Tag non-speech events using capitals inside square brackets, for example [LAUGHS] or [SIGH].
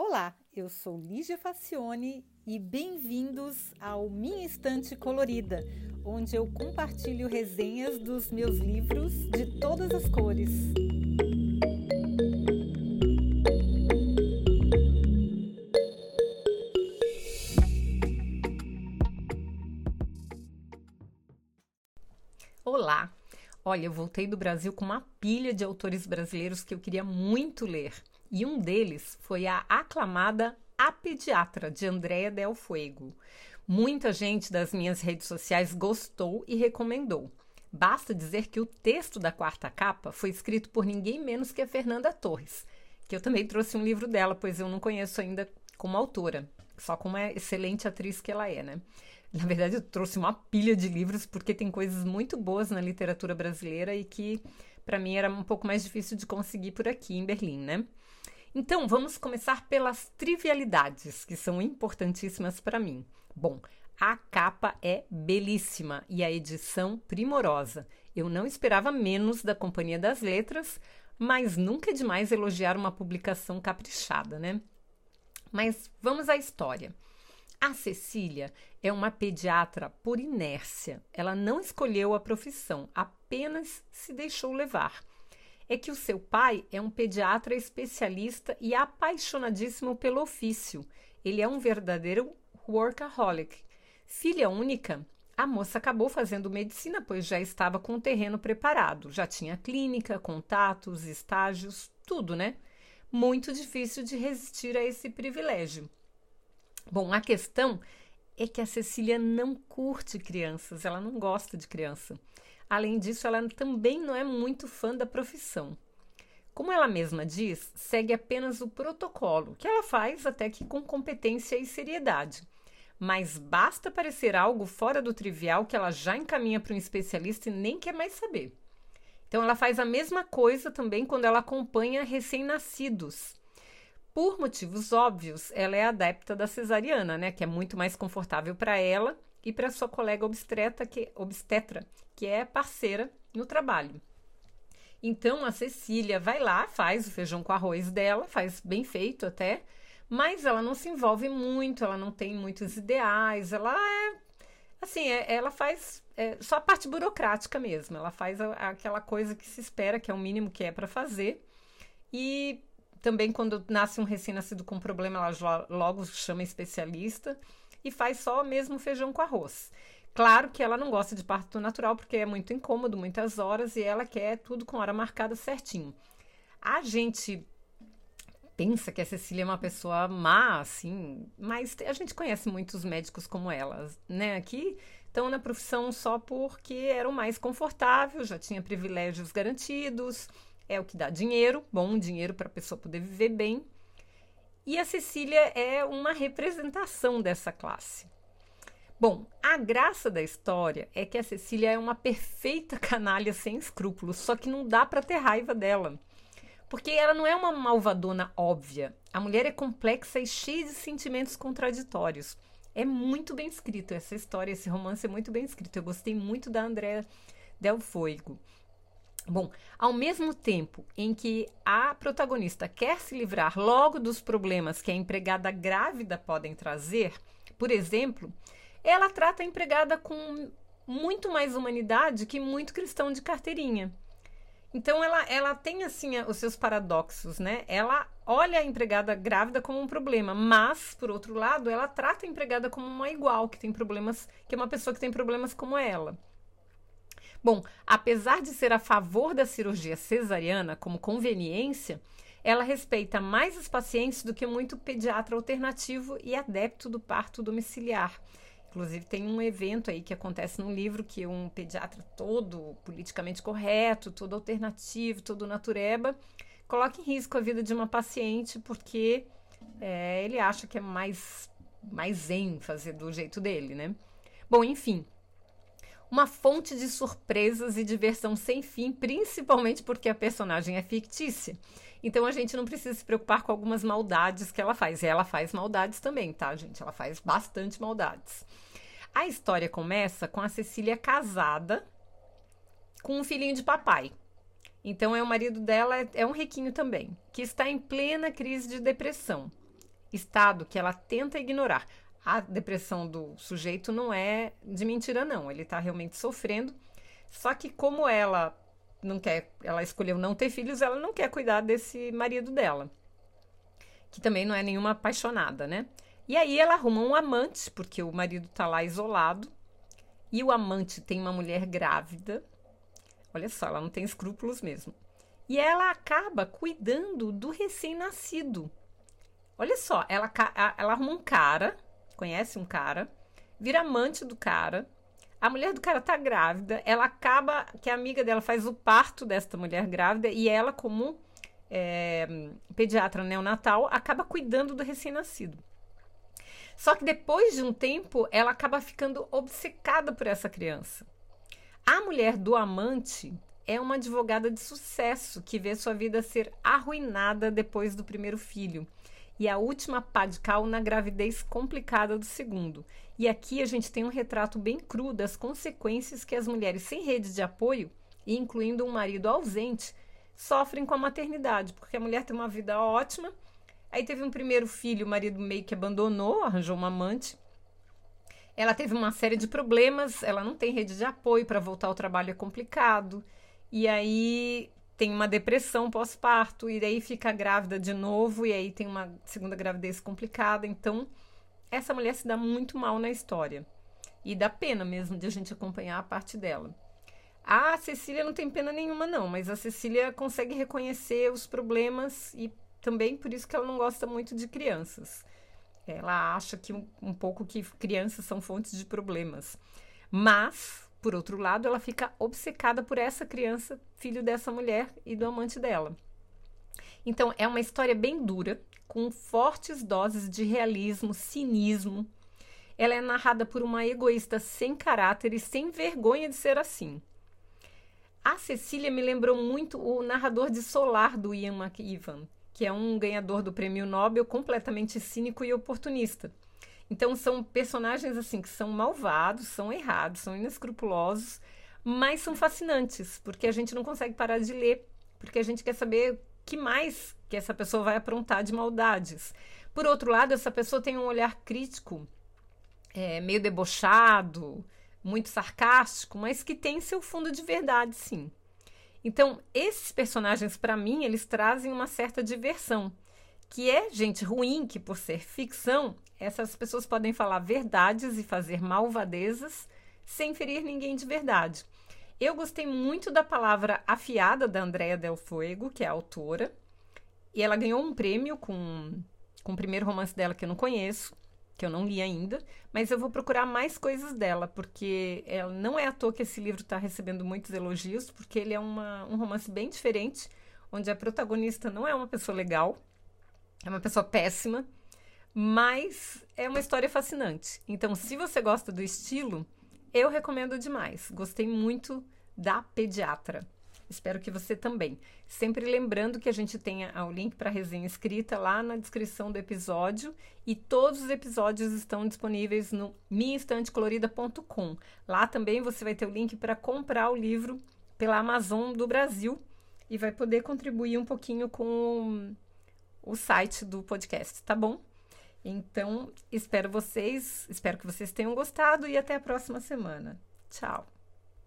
Olá, eu sou Lígia Facione e bem-vindos ao Minha Estante Colorida, onde eu compartilho resenhas dos meus livros de todas as cores. Olá! Olha, eu voltei do Brasil com uma pilha de autores brasileiros que eu queria muito ler. E um deles foi a aclamada A Pediatra, de Andréa Del Fuego. Muita gente das minhas redes sociais gostou e recomendou. Basta dizer que o texto da quarta capa foi escrito por ninguém menos que a Fernanda Torres, que eu também trouxe um livro dela, pois eu não conheço ainda como autora, só como a excelente atriz que ela é, né? Na verdade, eu trouxe uma pilha de livros porque tem coisas muito boas na literatura brasileira e que para mim era um pouco mais difícil de conseguir por aqui em Berlim, né? Então, vamos começar pelas trivialidades, que são importantíssimas para mim. Bom, a capa é belíssima e a edição primorosa. Eu não esperava menos da Companhia das Letras, mas nunca é demais elogiar uma publicação caprichada, né? Mas vamos à história. A Cecília é uma pediatra por inércia. Ela não escolheu a profissão, apenas se deixou levar. É que o seu pai é um pediatra especialista e apaixonadíssimo pelo ofício. Ele é um verdadeiro workaholic. Filha única, a moça acabou fazendo medicina, pois já estava com o terreno preparado. Já tinha clínica, contatos, estágios, tudo, né? Muito difícil de resistir a esse privilégio. Bom, a questão é que a Cecília não curte crianças, ela não gosta de criança. Além disso, ela também não é muito fã da profissão. Como ela mesma diz, segue apenas o protocolo, que ela faz até que com competência e seriedade. Mas basta parecer algo fora do trivial que ela já encaminha para um especialista e nem quer mais saber. Então, ela faz a mesma coisa também quando ela acompanha recém-nascidos. Por motivos óbvios, ela é adepta da cesariana, né, que é muito mais confortável para ela e para sua colega obstetra que, obstetra, que é parceira no trabalho. Então a Cecília vai lá, faz o feijão com arroz dela, faz bem feito até, mas ela não se envolve muito, ela não tem muitos ideais, ela é assim, é, ela faz é, só a parte burocrática mesmo, ela faz a, aquela coisa que se espera, que é o mínimo que é para fazer. E também quando nasce um recém-nascido com problema, ela logo chama especialista e faz só mesmo feijão com arroz. Claro que ela não gosta de parto natural porque é muito incômodo, muitas horas, e ela quer tudo com hora marcada certinho. A gente pensa que a Cecília é uma pessoa má, assim, mas a gente conhece muitos médicos como ela, né? Aqui estão na profissão só porque eram mais confortáveis, já tinha privilégios garantidos, é o que dá dinheiro, bom dinheiro para a pessoa poder viver bem. E a Cecília é uma representação dessa classe. Bom, a graça da história é que a Cecília é uma perfeita [LAUGHS] canalha sem escrúpulos, só que não dá para ter raiva dela. Porque ela não é uma malvadona óbvia. A mulher é complexa e cheia de sentimentos contraditórios. É muito bem escrito essa história, esse romance é muito bem escrito. Eu gostei muito da Andrea Del Fuego. Bom, ao mesmo tempo em que a protagonista quer se livrar logo dos problemas que a empregada grávida podem trazer, por exemplo, ela trata a empregada com muito mais humanidade que muito cristão de carteirinha. Então ela, ela tem assim os seus paradoxos, né? Ela olha a empregada grávida como um problema, mas por outro lado, ela trata a empregada como uma igual, que tem problemas, que é uma pessoa que tem problemas como ela. Bom, apesar de ser a favor da cirurgia cesariana como conveniência, ela respeita mais os pacientes do que muito pediatra alternativo e adepto do parto domiciliar. Inclusive, tem um evento aí que acontece no livro que um pediatra todo politicamente correto, todo alternativo, todo natureba, coloca em risco a vida de uma paciente porque é, ele acha que é mais, mais zen fazer do jeito dele, né? Bom, enfim, uma fonte de surpresas e diversão sem fim, principalmente porque a personagem é fictícia. Então a gente não precisa se preocupar com algumas maldades que ela faz. E ela faz maldades também, tá, gente? Ela faz bastante maldades. A história começa com a Cecília casada com um filhinho de papai. Então é o marido dela é, é um riquinho também, que está em plena crise de depressão. estado que ela tenta ignorar. A depressão do sujeito não é de mentira, não. Ele está realmente sofrendo. Só que como ela não quer, ela escolheu não ter filhos, ela não quer cuidar desse marido dela, que também não é nenhuma apaixonada, né? E aí ela arruma um amante, porque o marido tá lá isolado, e o amante tem uma mulher grávida. Olha só, ela não tem escrúpulos mesmo. E ela acaba cuidando do recém-nascido. Olha só, ela, ela arruma um cara, conhece um cara, vira amante do cara, a mulher do cara tá grávida, ela acaba que a amiga dela faz o parto desta mulher grávida e ela, como é, pediatra neonatal, acaba cuidando do recém-nascido. Só que depois de um tempo, ela acaba ficando obcecada por essa criança. A mulher do amante é uma advogada de sucesso que vê sua vida ser arruinada depois do primeiro filho e a última pá de cal na gravidez complicada do segundo. E aqui a gente tem um retrato bem cru das consequências que as mulheres sem rede de apoio, incluindo um marido ausente, sofrem com a maternidade, porque a mulher tem uma vida ótima, aí teve um primeiro filho, o marido meio que abandonou, arranjou uma amante. Ela teve uma série de problemas, ela não tem rede de apoio para voltar ao trabalho é complicado. E aí tem uma depressão pós-parto e daí fica grávida de novo e aí tem uma segunda gravidez complicada. Então, essa mulher se dá muito mal na história. E dá pena mesmo de a gente acompanhar a parte dela. A Cecília não tem pena nenhuma, não, mas a Cecília consegue reconhecer os problemas e também por isso que ela não gosta muito de crianças. Ela acha que um, um pouco que crianças são fontes de problemas. Mas por outro lado, ela fica obcecada por essa criança, filho dessa mulher e do amante dela. Então, é uma história bem dura, com fortes doses de realismo, cinismo. Ela é narrada por uma egoísta sem caráter e sem vergonha de ser assim. A Cecília me lembrou muito o narrador de Solar do Ian McEwan, que é um ganhador do prêmio Nobel completamente cínico e oportunista. Então são personagens assim que são malvados, são errados, são inescrupulosos, mas são fascinantes, porque a gente não consegue parar de ler, porque a gente quer saber que mais que essa pessoa vai aprontar de maldades. Por outro lado, essa pessoa tem um olhar crítico, é, meio debochado, muito sarcástico, mas que tem seu fundo de verdade, sim. Então, esses personagens, para mim, eles trazem uma certa diversão, que é gente ruim, que por ser ficção, essas pessoas podem falar verdades e fazer malvadezas sem ferir ninguém de verdade. Eu gostei muito da palavra afiada da Andrea Del Fuego, que é a autora, e ela ganhou um prêmio com, com o primeiro romance dela que eu não conheço, que eu não li ainda, mas eu vou procurar mais coisas dela, porque ela, não é à toa que esse livro está recebendo muitos elogios, porque ele é uma, um romance bem diferente, onde a protagonista não é uma pessoa legal, é uma pessoa péssima, mas é uma história fascinante. Então, se você gosta do estilo, eu recomendo demais. Gostei muito da Pediatra. Espero que você também. Sempre lembrando que a gente tem o link para a resenha escrita lá na descrição do episódio e todos os episódios estão disponíveis no minhainstantecolorida.com. Lá também você vai ter o link para comprar o livro pela Amazon do Brasil e vai poder contribuir um pouquinho com o site do podcast, tá bom? Então, espero vocês, espero que vocês tenham gostado e até a próxima semana. Tchau!